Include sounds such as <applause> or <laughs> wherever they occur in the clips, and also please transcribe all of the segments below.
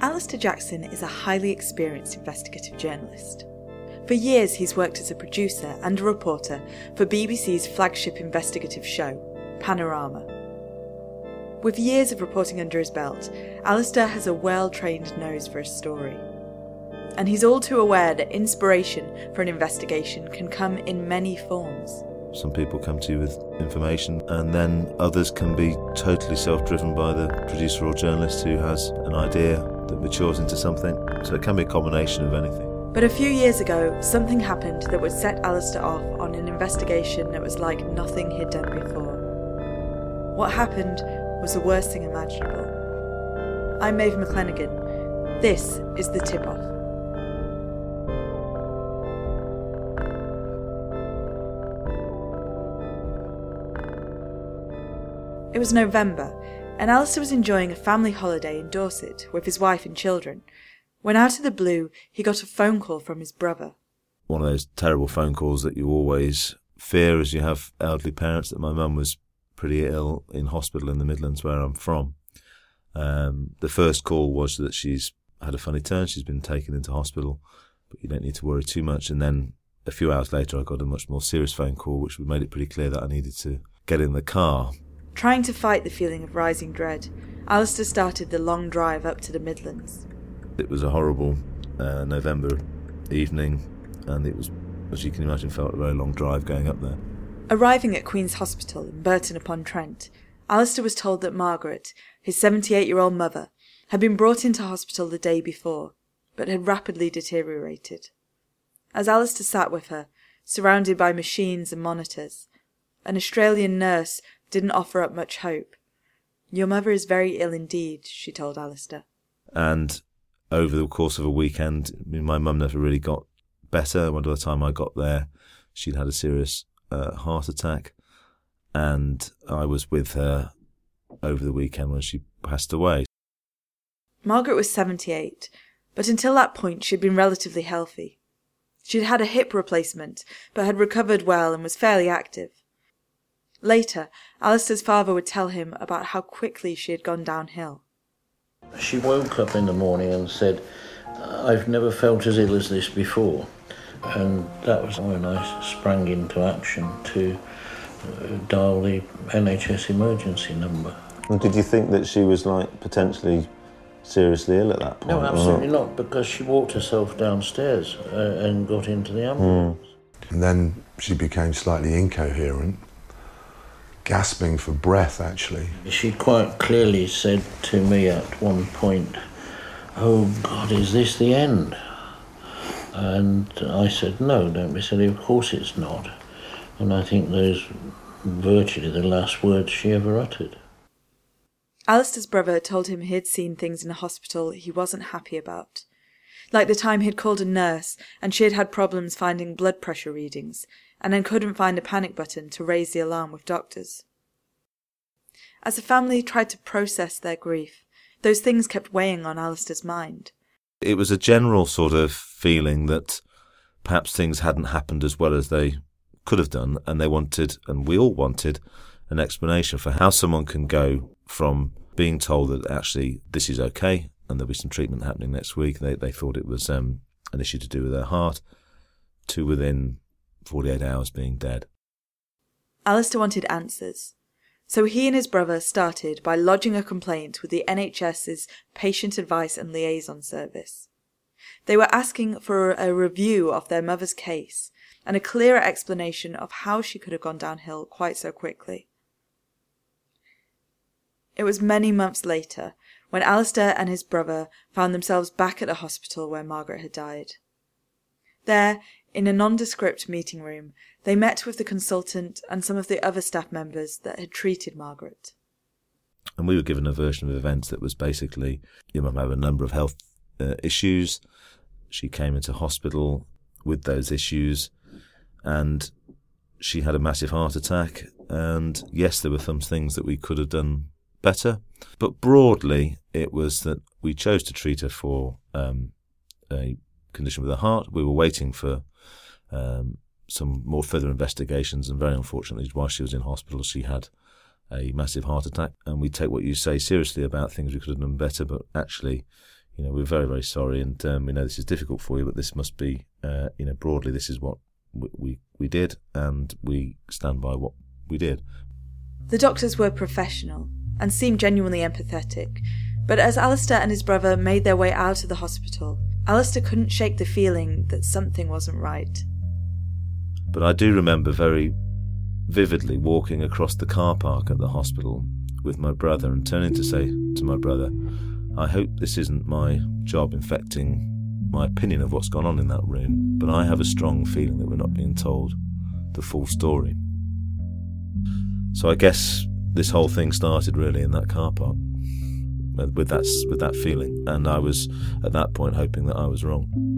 Alistair Jackson is a highly experienced investigative journalist. For years, he's worked as a producer and a reporter for BBC's flagship investigative show, Panorama. With years of reporting under his belt, Alistair has a well trained nose for a story. And he's all too aware that inspiration for an investigation can come in many forms. Some people come to you with information, and then others can be totally self driven by the producer or journalist who has an idea that matures into something. So it can be a combination of anything. But a few years ago, something happened that would set Alistair off on an investigation that was like nothing he'd done before. What happened was the worst thing imaginable. I'm Maeve McClenaghan. This is the tip off. It was November, and Alistair was enjoying a family holiday in Dorset with his wife and children, when out of the blue he got a phone call from his brother. One of those terrible phone calls that you always fear as you have elderly parents that my mum was pretty ill in hospital in the Midlands where I'm from. Um, the first call was that she's had a funny turn, she's been taken into hospital, but you don't need to worry too much. And then a few hours later, I got a much more serious phone call, which made it pretty clear that I needed to get in the car. Trying to fight the feeling of rising dread, Alistair started the long drive up to the Midlands. It was a horrible uh, November evening, and it was, as you can imagine, felt a very long drive going up there. Arriving at Queen's Hospital in Burton upon Trent, Alistair was told that Margaret, his 78 year old mother, had been brought into hospital the day before, but had rapidly deteriorated. As Alistair sat with her, surrounded by machines and monitors, an Australian nurse didn't offer up much hope. Your mother is very ill indeed, she told Alistair. And over the course of a weekend, my mum never really got better. By the time I got there, she'd had a serious uh, heart attack, and I was with her over the weekend when she passed away. Margaret was 78, but until that point she'd been relatively healthy. She'd had a hip replacement, but had recovered well and was fairly active. Later, Alistair's father would tell him about how quickly she had gone downhill. She woke up in the morning and said, I've never felt as ill as this before. And that was when I sprang into action to uh, dial the NHS emergency number. And did you think that she was like potentially seriously ill at that point? No, absolutely not, because she walked herself downstairs uh, and got into the ambulance. And then she became slightly incoherent, gasping for breath, actually. She quite clearly said to me at one point, Oh God, is this the end? And I said, No, don't be silly, of course it's not. And I think those virtually the last words she ever uttered. Alistair's brother told him he'd seen things in the hospital he wasn't happy about. Like the time he'd called a nurse and she had had problems finding blood pressure readings and then couldn't find a panic button to raise the alarm with doctors. As the family tried to process their grief, those things kept weighing on Alistair's mind. It was a general sort of feeling that perhaps things hadn't happened as well as they could have done, and they wanted, and we all wanted, an explanation for how someone can go from being told that actually this is okay and there'll be some treatment happening next week. They they thought it was um, an issue to do with their heart, to within 48 hours being dead. Alistair wanted answers. So he and his brother started by lodging a complaint with the NHS's Patient Advice and Liaison Service. They were asking for a review of their mother's case and a clearer explanation of how she could have gone downhill quite so quickly. It was many months later when Alistair and his brother found themselves back at the hospital where Margaret had died. There, in a nondescript meeting room, they met with the consultant and some of the other staff members that had treated Margaret. And we were given a version of events that was basically your mum had a number of health uh, issues. She came into hospital with those issues and she had a massive heart attack. And yes, there were some things that we could have done better. But broadly, it was that we chose to treat her for um, a condition with her heart. We were waiting for um, some more further investigations, and very unfortunately, while she was in hospital, she had a massive heart attack. And we take what you say seriously about things we could have done better, but actually, you know, we're very, very sorry, and um, we know this is difficult for you, but this must be, uh, you know, broadly, this is what we, we we did, and we stand by what we did. The doctors were professional and seemed genuinely empathetic, but as Alistair and his brother made their way out of the hospital, Alistair couldn't shake the feeling that something wasn't right. But I do remember very vividly walking across the car park at the hospital with my brother and turning to say to my brother, I hope this isn't my job infecting my opinion of what's gone on in that room, but I have a strong feeling that we're not being told the full story. So I guess this whole thing started really in that car park uh, with that with that feeling, and I was at that point hoping that I was wrong.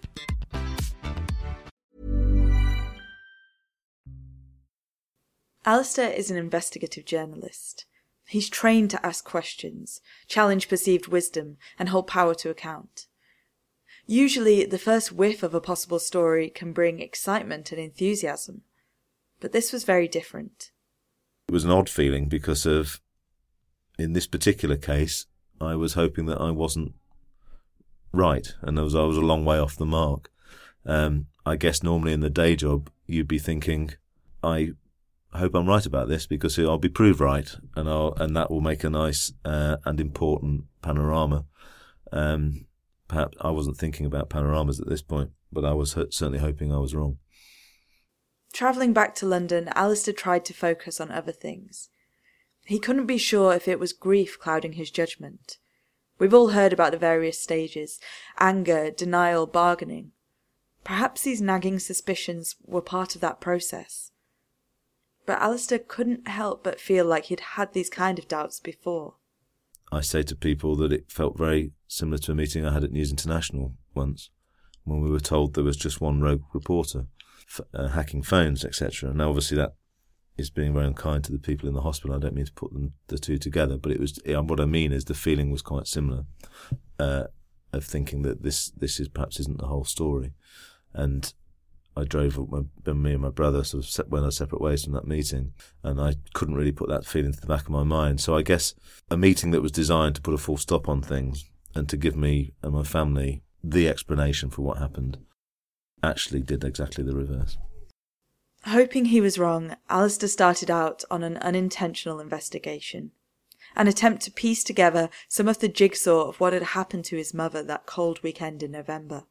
Alistair is an investigative journalist. He's trained to ask questions, challenge perceived wisdom, and hold power to account. Usually, the first whiff of a possible story can bring excitement and enthusiasm. But this was very different. It was an odd feeling because of, in this particular case, I was hoping that I wasn't right, and I was I was a long way off the mark. Um, I guess normally in the day job, you'd be thinking, I hope I'm right about this because I'll be proved right, and I'll and that will make a nice uh, and important panorama Um, perhaps I wasn't thinking about panoramas at this point, but I was certainly hoping I was wrong. Travelling back to London, Alistair tried to focus on other things. He couldn't be sure if it was grief clouding his judgment. We've all heard about the various stages anger, denial, bargaining. Perhaps these nagging suspicions were part of that process. But Alistair couldn't help but feel like he'd had these kind of doubts before. I say to people that it felt very similar to a meeting I had at News International once, when we were told there was just one rogue reporter f- uh, hacking phones, etc. Now, obviously, that is being very unkind to the people in the hospital. I don't mean to put them the two together, but it was what I mean is the feeling was quite similar uh, of thinking that this this is perhaps isn't the whole story, and I drove my, me and my brother sort of went our separate ways from that meeting, and I couldn't really put that feeling to the back of my mind. So I guess a meeting that was designed to put a full stop on things and to give me and my family the explanation for what happened actually did exactly the reverse. Hoping he was wrong, Alistair started out on an unintentional investigation, an attempt to piece together some of the jigsaw of what had happened to his mother that cold weekend in November.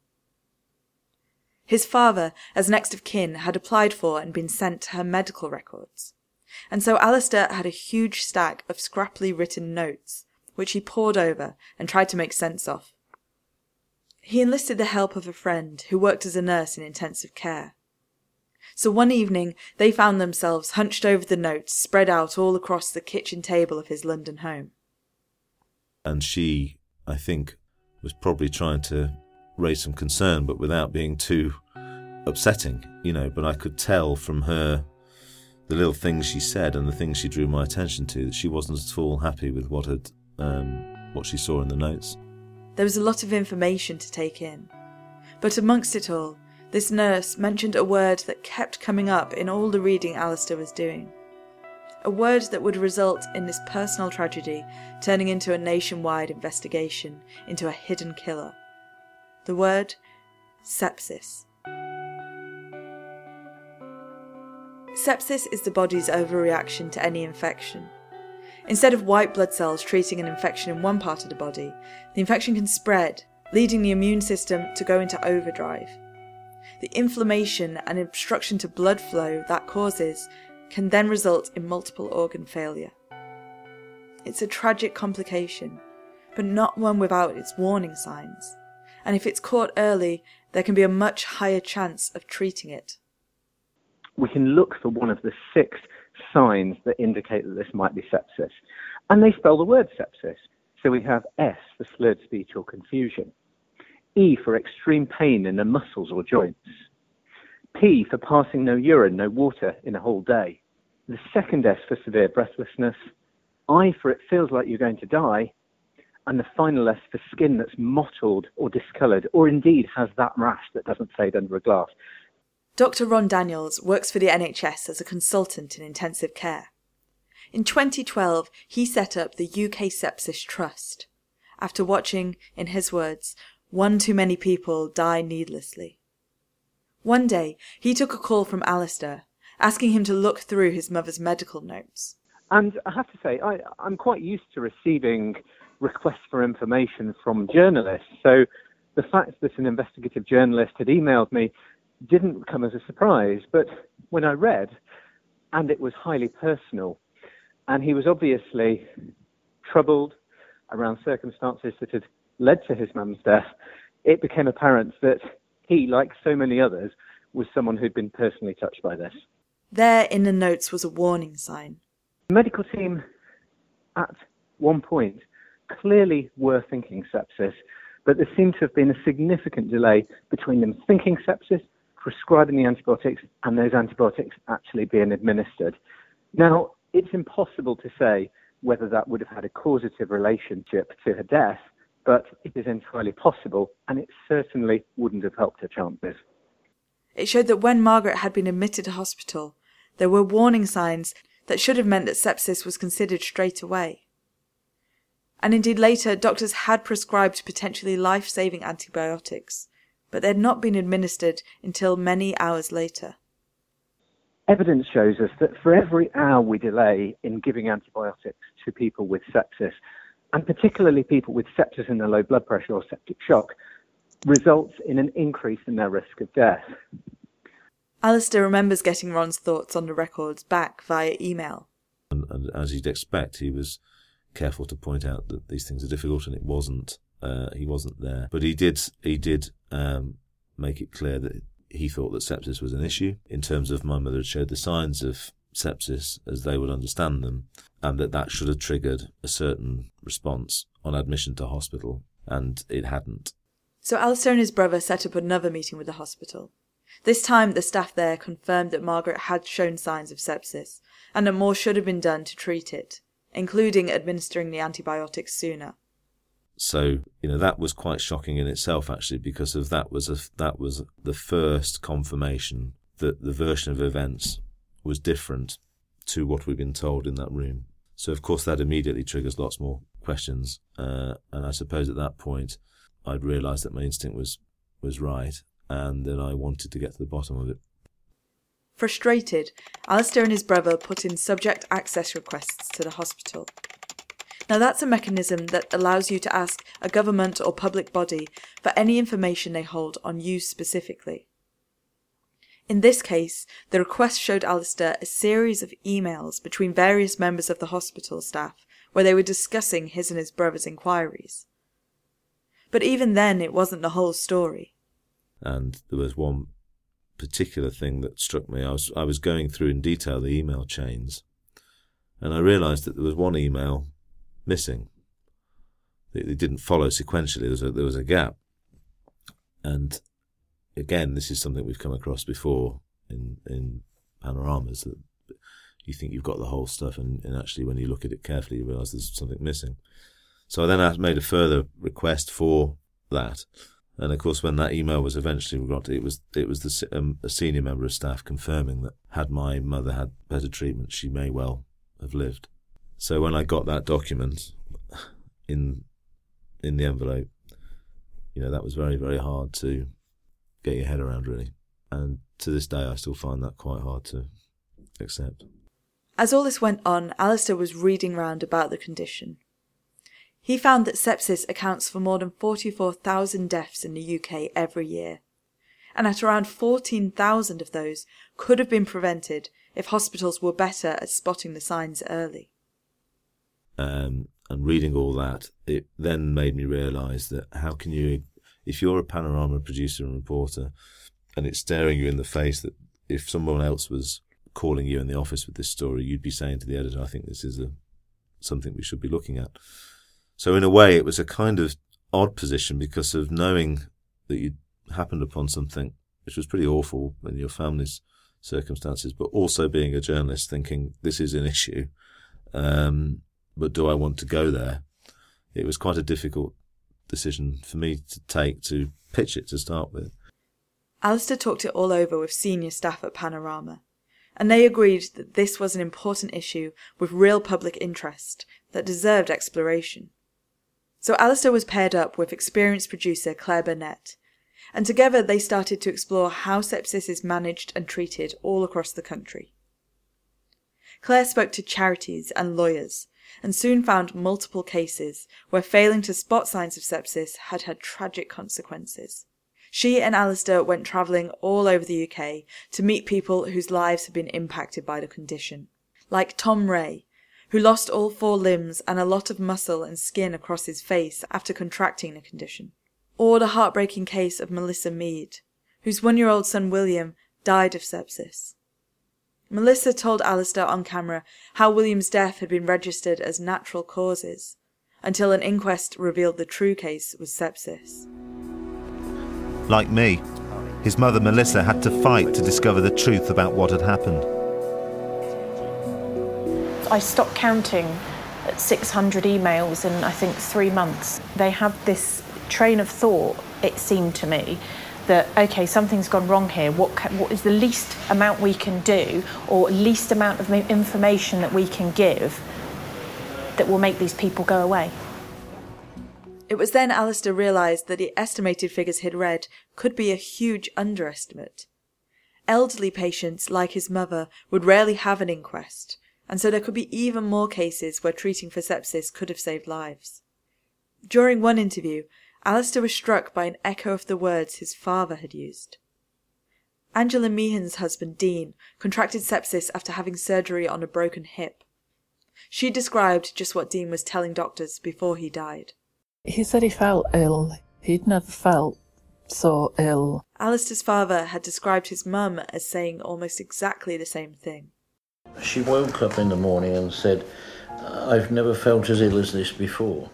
His father, as next of kin, had applied for and been sent her medical records, and so Alistair had a huge stack of scrappily written notes, which he pored over and tried to make sense of. He enlisted the help of a friend who worked as a nurse in intensive care. So one evening they found themselves hunched over the notes spread out all across the kitchen table of his London home. And she, I think, was probably trying to raise some concern, but without being too upsetting, you know. But I could tell from her the little things she said and the things she drew my attention to that she wasn't at all happy with what had um, what she saw in the notes. There was a lot of information to take in, but amongst it all, this nurse mentioned a word that kept coming up in all the reading Alistair was doing. A word that would result in this personal tragedy turning into a nationwide investigation into a hidden killer. The word sepsis. Sepsis is the body's overreaction to any infection. Instead of white blood cells treating an infection in one part of the body, the infection can spread, leading the immune system to go into overdrive the inflammation and obstruction to blood flow that causes can then result in multiple organ failure. It's a tragic complication, but not one without its warning signs, and if it's caught early, there can be a much higher chance of treating it. We can look for one of the six signs that indicate that this might be sepsis, and they spell the word sepsis. So we have S for slurred speech or confusion. E for extreme pain in the muscles or joints. P for passing no urine, no water in a whole day. The second S for severe breathlessness. I for it feels like you're going to die. And the final S for skin that's mottled or discoloured, or indeed has that rash that doesn't fade under a glass. Dr. Ron Daniels works for the NHS as a consultant in intensive care. In 2012, he set up the UK Sepsis Trust after watching, in his words, one too many people die needlessly. One day, he took a call from Alistair, asking him to look through his mother's medical notes. And I have to say, I, I'm quite used to receiving requests for information from journalists. So the fact that an investigative journalist had emailed me didn't come as a surprise. But when I read, and it was highly personal, and he was obviously troubled around circumstances that had led to his mum's death, it became apparent that he, like so many others, was someone who'd been personally touched by this. There in the notes was a warning sign. The medical team, at one point, clearly were thinking sepsis, but there seemed to have been a significant delay between them thinking sepsis, prescribing the antibiotics, and those antibiotics actually being administered. Now, it's impossible to say whether that would have had a causative relationship to her death, but it is entirely possible, and it certainly wouldn't have helped her chances. It showed that when Margaret had been admitted to hospital, there were warning signs that should have meant that sepsis was considered straight away. And indeed, later, doctors had prescribed potentially life saving antibiotics, but they had not been administered until many hours later. Evidence shows us that for every hour we delay in giving antibiotics to people with sepsis, and particularly people with sepsis and a low blood pressure or septic shock, results in an increase in their risk of death. Alistair remembers getting Ron's thoughts on the records back via email. And, and, as you'd expect, he was careful to point out that these things are difficult, and it wasn't. Uh, he wasn't there, but he did. He did um, make it clear that he thought that sepsis was an issue in terms of my mother had showed the signs of sepsis as they would understand them, and that that should have triggered a certain response on admission to hospital, and it hadn't. So Alistair and his brother set up another meeting with the hospital. This time, the staff there confirmed that Margaret had shown signs of sepsis, and that more should have been done to treat it, including administering the antibiotics sooner. So you know that was quite shocking in itself, actually, because of that was a, that was the first confirmation that the version of events was different to what we've been told in that room. So of course that immediately triggers lots more questions, uh, and I suppose at that point I'd realised that my instinct was was right, and that I wanted to get to the bottom of it. Frustrated, Alistair and his brother put in subject access requests to the hospital. Now, that's a mechanism that allows you to ask a government or public body for any information they hold on you specifically. In this case, the request showed Alistair a series of emails between various members of the hospital staff where they were discussing his and his brother's inquiries. But even then, it wasn't the whole story. And there was one particular thing that struck me. I was I was going through in detail the email chains, and I realised that there was one email missing. It, it didn't follow sequentially. There was a, there was a gap, and again, this is something we've come across before in in panoramas that you think you've got the whole stuff, and, and actually, when you look at it carefully, you realise there's something missing. So I then made a further request for that, and of course, when that email was eventually got, it was it was the, um, a senior member of staff confirming that had my mother had better treatment, she may well have lived. So when I got that document in in the envelope, you know that was very very hard to get your head around, really. And to this day, I still find that quite hard to accept. As all this went on, Alistair was reading round about the condition. He found that sepsis accounts for more than 44,000 deaths in the UK every year, and that around 14,000 of those could have been prevented if hospitals were better at spotting the signs early. Um, and reading all that, it then made me realise that how can you if you're a panorama producer and reporter and it's staring you in the face that if someone else was calling you in the office with this story, you'd be saying to the editor, I think this is a, something we should be looking at. So in a way, it was a kind of odd position because of knowing that you'd happened upon something which was pretty awful in your family's circumstances, but also being a journalist thinking this is an issue. Um, but do I want to go there? It was quite a difficult decision for me to take to pitch it to start with. Alistair talked it all over with senior staff at Panorama, and they agreed that this was an important issue with real public interest that deserved exploration. So Alistair was paired up with experienced producer Claire Burnett, and together they started to explore how sepsis is managed and treated all across the country. Claire spoke to charities and lawyers and soon found multiple cases where failing to spot signs of sepsis had had tragic consequences. She and Alistair went travelling all over the UK to meet people whose lives had been impacted by the condition, like Tom Ray, who lost all four limbs and a lot of muscle and skin across his face after contracting the condition, or the heartbreaking case of Melissa Mead, whose one year old son William died of sepsis. Melissa told Alistair on camera how William's death had been registered as natural causes, until an inquest revealed the true case was sepsis. Like me, his mother Melissa had to fight to discover the truth about what had happened. I stopped counting at 600 emails in I think three months. They have this train of thought, it seemed to me, that okay something's gone wrong here what what is the least amount we can do or least amount of information that we can give that will make these people go away it was then Alistair realised that the estimated figures he'd read could be a huge underestimate. Elderly patients, like his mother, would rarely have an inquest, and so there could be even more cases where treating for sepsis could have saved lives. During one interview, Alistair was struck by an echo of the words his father had used. Angela Meehan's husband, Dean, contracted sepsis after having surgery on a broken hip. She described just what Dean was telling doctors before he died. He said he felt ill. He'd never felt so ill. Alistair's father had described his mum as saying almost exactly the same thing. She woke up in the morning and said, I've never felt as ill as this before.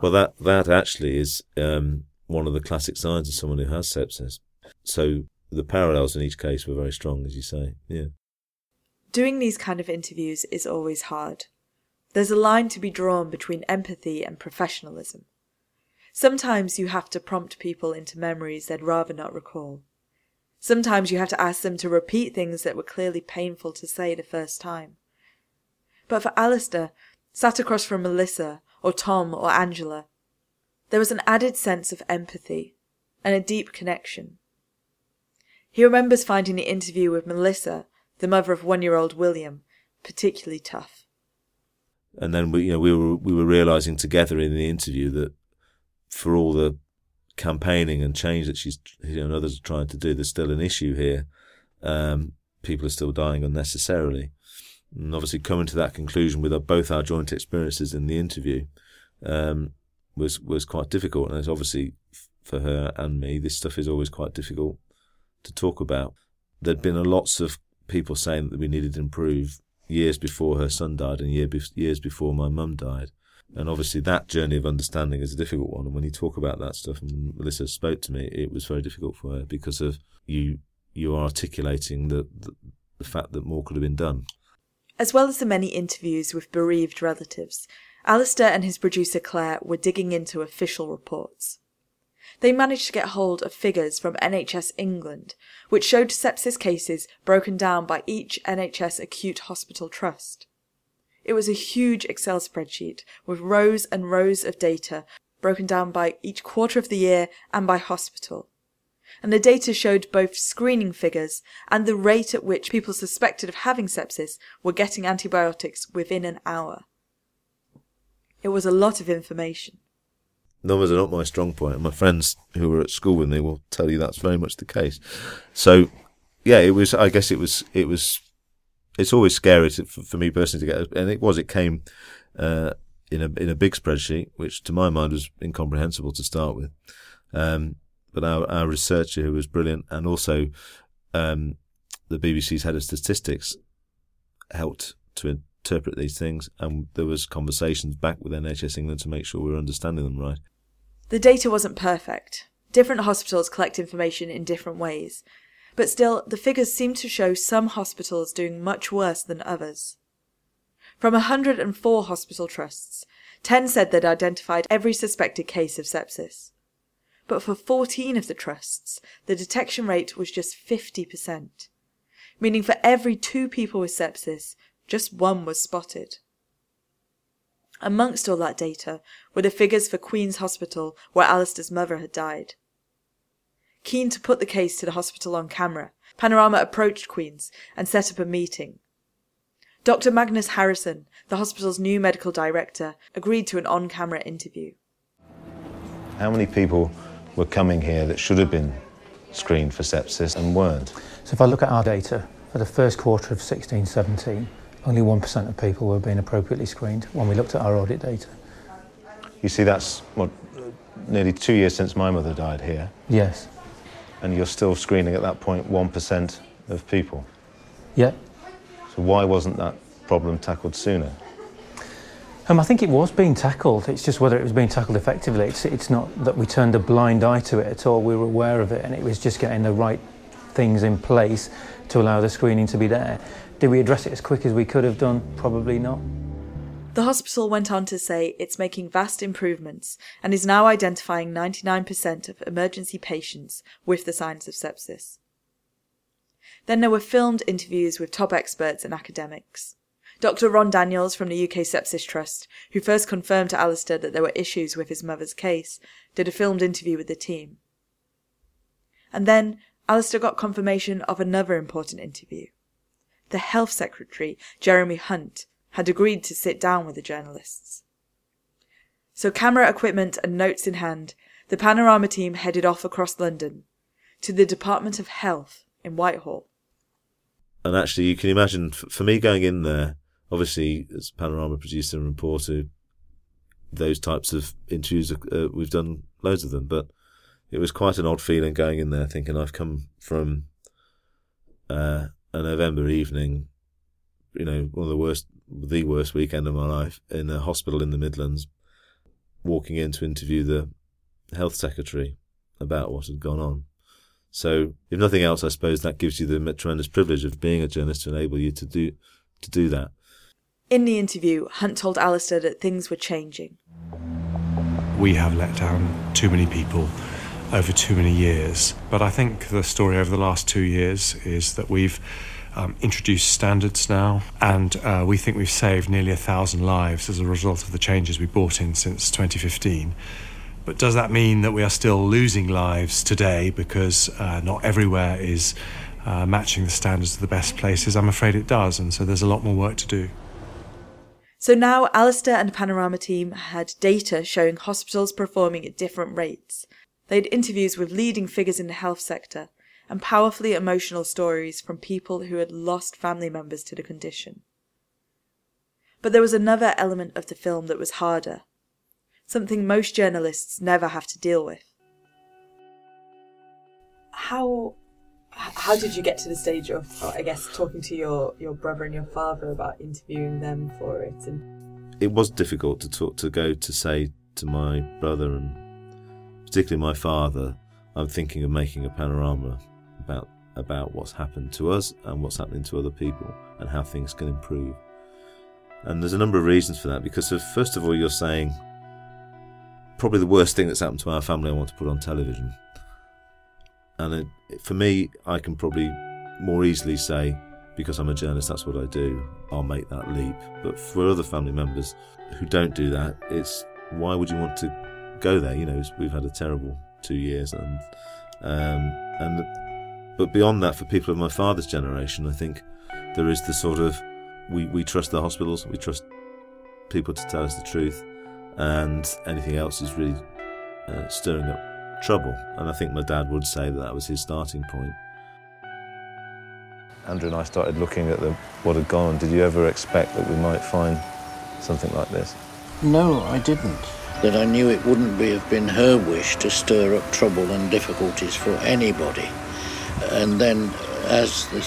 Well, that, that actually is um, one of the classic signs of someone who has sepsis. So the parallels in each case were very strong, as you say. Yeah. Doing these kind of interviews is always hard. There's a line to be drawn between empathy and professionalism. Sometimes you have to prompt people into memories they'd rather not recall. Sometimes you have to ask them to repeat things that were clearly painful to say the first time. But for Alistair, sat across from Melissa, or Tom, or Angela, there was an added sense of empathy and a deep connection. He remembers finding the interview with Melissa, the mother of one-year-old William, particularly tough. And then we, you know, we were we were realizing together in the interview that for all the campaigning and change that she's, you know, and others are trying to do, there's still an issue here. Um, people are still dying unnecessarily. And obviously, coming to that conclusion with both our joint experiences in the interview um, was was quite difficult. And it's obviously for her and me, this stuff is always quite difficult to talk about. There'd been lots of people saying that we needed to improve years before her son died and year be- years before my mum died. And obviously, that journey of understanding is a difficult one. And when you talk about that stuff, and Melissa spoke to me, it was very difficult for her because of you you are articulating the, the, the fact that more could have been done. As well as the many interviews with bereaved relatives, Alistair and his producer Claire were digging into official reports. They managed to get hold of figures from NHS England, which showed sepsis cases broken down by each NHS acute hospital trust. It was a huge Excel spreadsheet with rows and rows of data broken down by each quarter of the year and by hospital. And the data showed both screening figures and the rate at which people suspected of having sepsis were getting antibiotics within an hour. It was a lot of information. Numbers are not my strong point, and my friends who were at school with me will tell you that's very much the case. So, yeah, it was. I guess it was. It was it's always scary to, for, me personally to get, and it was. It came uh, in a in a big spreadsheet, which to my mind was incomprehensible to start with. Um, but our, our researcher, who was brilliant, and also um, the BBC's head of statistics, helped to interpret these things, and there was conversations back with NHS England to make sure we were understanding them right. The data wasn't perfect. Different hospitals collect information in different ways, but still, the figures seem to show some hospitals doing much worse than others. From 104 hospital trusts, 10 said they'd identified every suspected case of sepsis. But for 14 of the trusts, the detection rate was just 50%, meaning for every two people with sepsis, just one was spotted. Amongst all that data were the figures for Queen's Hospital, where Alistair's mother had died. Keen to put the case to the hospital on camera, Panorama approached Queen's and set up a meeting. Dr. Magnus Harrison, the hospital's new medical director, agreed to an on camera interview. How many people were coming here that should have been screened for sepsis and weren't? So, if I look at our data for the first quarter of 16 17, only 1% of people were being appropriately screened when we looked at our audit data. You see, that's what, nearly two years since my mother died here. Yes and you're still screening at that point 1 of people. Yeah. So why wasn't that problem tackled sooner? Um, I think it was being tackled. It's just whether it was being tackled effectively. It's, it's not that we turned a blind eye to it at all. We were aware of it, and it was just getting the right things in place to allow the screening to be there. Did we address it as quick as we could have done? Probably not. The hospital went on to say it's making vast improvements and is now identifying 99% of emergency patients with the signs of sepsis. Then there were filmed interviews with top experts and academics. Dr. Ron Daniels from the UK Sepsis Trust, who first confirmed to Alistair that there were issues with his mother's case, did a filmed interview with the team. And then Alistair got confirmation of another important interview. The Health Secretary, Jeremy Hunt, had agreed to sit down with the journalists. So, camera equipment and notes in hand, the Panorama team headed off across London to the Department of Health in Whitehall. And actually, you can imagine for me going in there, obviously, as Panorama producer and reporter, those types of interviews, uh, we've done loads of them, but it was quite an odd feeling going in there thinking I've come from uh, a November evening, you know, one of the worst, the worst weekend of my life in a hospital in the Midlands, walking in to interview the health secretary about what had gone on. So, if nothing else, I suppose that gives you the tremendous privilege of being a journalist to enable you to do to do that. In the interview, Hunt told Alistair that things were changing. We have let down too many people over too many years. But I think the story over the last two years is that we've um, introduced standards now, and uh, we think we've saved nearly a thousand lives as a result of the changes we brought in since 2015. But does that mean that we are still losing lives today because uh, not everywhere is uh, matching the standards of the best places? I'm afraid it does, and so there's a lot more work to do. So now Alistair and Panorama team had data showing hospitals performing at different rates. They had interviews with leading figures in the health sector and powerfully emotional stories from people who had lost family members to the condition. But there was another element of the film that was harder, something most journalists never have to deal with. How how did you get to the stage of, oh, I guess, talking to your, your brother and your father about interviewing them for it? And it was difficult to talk to go to say to my brother and particularly my father, I'm thinking of making a panorama about about what's happened to us and what's happening to other people and how things can improve. And there's a number of reasons for that because of, first of all you're saying probably the worst thing that's happened to our family I want to put on television. And it, for me, I can probably more easily say, because I'm a journalist, that's what I do, I'll make that leap. But for other family members who don't do that, it's why would you want to go there. You know, we've had a terrible two years, and um, and but beyond that, for people of my father's generation, I think there is the sort of we we trust the hospitals, we trust people to tell us the truth, and anything else is really uh, stirring up trouble. And I think my dad would say that that was his starting point. Andrew and I started looking at the, what had gone on. Did you ever expect that we might find something like this? No, I didn't that I knew it wouldn't be, have been her wish to stir up trouble and difficulties for anybody. And then, as the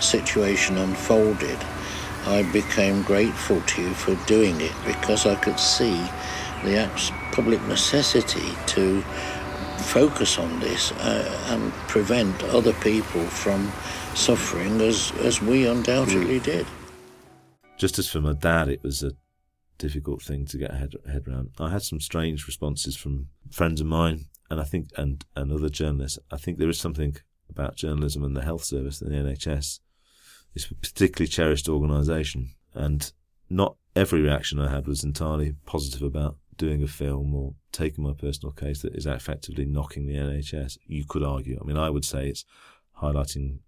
situation unfolded, I became grateful to you for doing it because I could see the public necessity to focus on this uh, and prevent other people from suffering as, as we undoubtedly mm. did. Just as for my dad, it was a difficult thing to get head, head around. I had some strange responses from friends of mine, and I think and and other journalists. I think there is something about journalism and the health service and the NHS. It's a particularly cherished organisation, and not every reaction I had was entirely positive about doing a film or taking my personal case that is effectively knocking the NHS. You could argue. I mean, I would say it's highlighting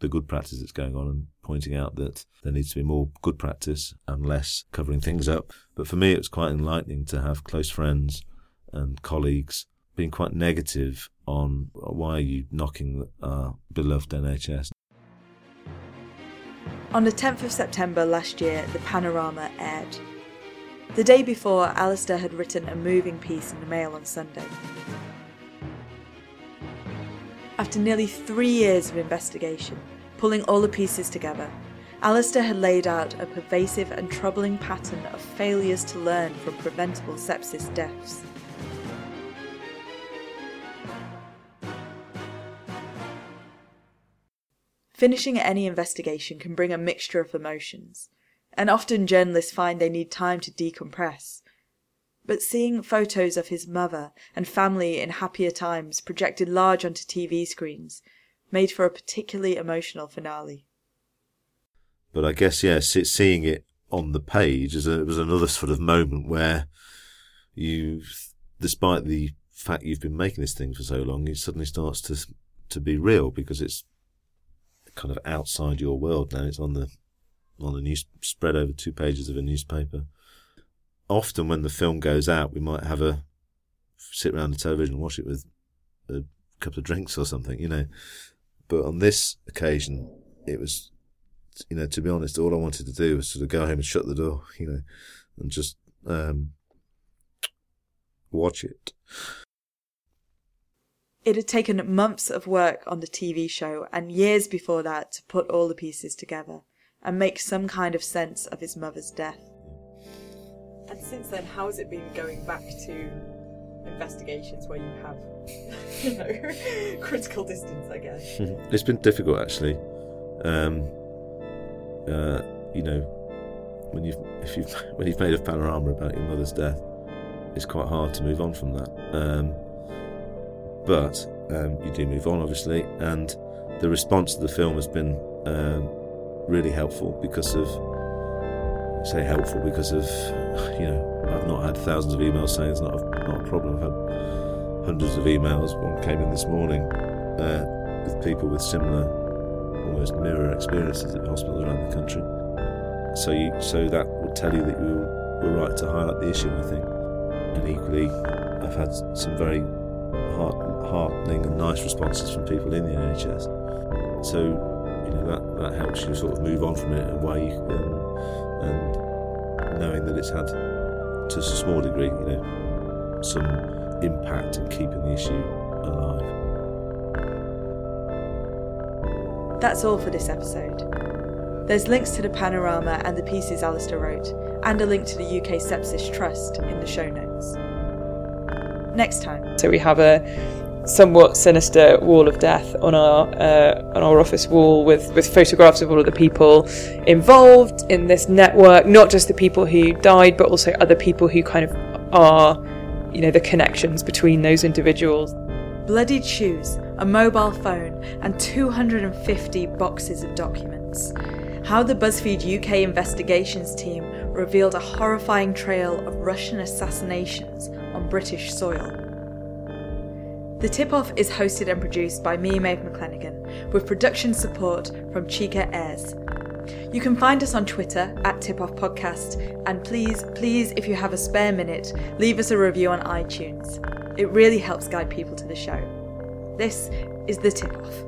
the good practice that's going on and pointing out that there needs to be more good practice and less covering things up. But for me, it was quite enlightening to have close friends and colleagues being quite negative on why are you knocking our beloved NHS. On the 10th of September last year, the Panorama aired. The day before, Alistair had written a moving piece in the Mail on Sunday. After nearly three years of investigation, pulling all the pieces together, Alistair had laid out a pervasive and troubling pattern of failures to learn from preventable sepsis deaths. Finishing any investigation can bring a mixture of emotions, and often journalists find they need time to decompress but seeing photos of his mother and family in happier times projected large onto TV screens made for a particularly emotional finale. But I guess, yes, seeing it on the page is a, was another sort of moment where you, despite the fact you've been making this thing for so long, it suddenly starts to to be real because it's kind of outside your world now. It's on the on a news spread over two pages of a newspaper. Often, when the film goes out, we might have a sit around the television and watch it with a couple of drinks or something, you know. But on this occasion, it was, you know, to be honest, all I wanted to do was sort of go home and shut the door, you know, and just um, watch it. It had taken months of work on the TV show and years before that to put all the pieces together and make some kind of sense of his mother's death. And since then, how has it been going back to investigations where you have, <laughs> you know, <laughs> critical distance, I guess? <laughs> it's been difficult actually. Um, uh, you know, when you've if you've when you've made a panorama about your mother's death, it's quite hard to move on from that. Um, but um, you do move on, obviously, and the response to the film has been um, really helpful because of I say helpful because of you know I've not had thousands of emails saying it's not a, not a problem. I've had hundreds of emails. One came in this morning uh, with people with similar, almost mirror experiences at hospitals around the country. So you so that would tell you that you were right to highlight the issue, I think. And equally, I've had some very heart, heartening and nice responses from people in the NHS. So you know that that helps you sort of move on from it in a way, and, um, and knowing that it's had to a small degree, you know, some impact in keeping the issue alive. That's all for this episode. There's links to the panorama and the pieces Alistair wrote, and a link to the UK Sepsis Trust in the show notes. Next time. So we have a somewhat sinister wall of death on our uh, on our office wall with with photographs of all of the people involved in this network, not just the people who died, but also other people who kind of are, you know, the connections between those individuals. Bloodied shoes, a mobile phone, and 250 boxes of documents. How the BuzzFeed UK investigations team revealed a horrifying trail of Russian assassinations on British soil. The Tip Off is hosted and produced by me, Maeve McClenaghan, with production support from Chica Ayres. You can find us on Twitter at Tip Off Podcast, and please, please, if you have a spare minute, leave us a review on iTunes. It really helps guide people to the show. This is The Tip Off.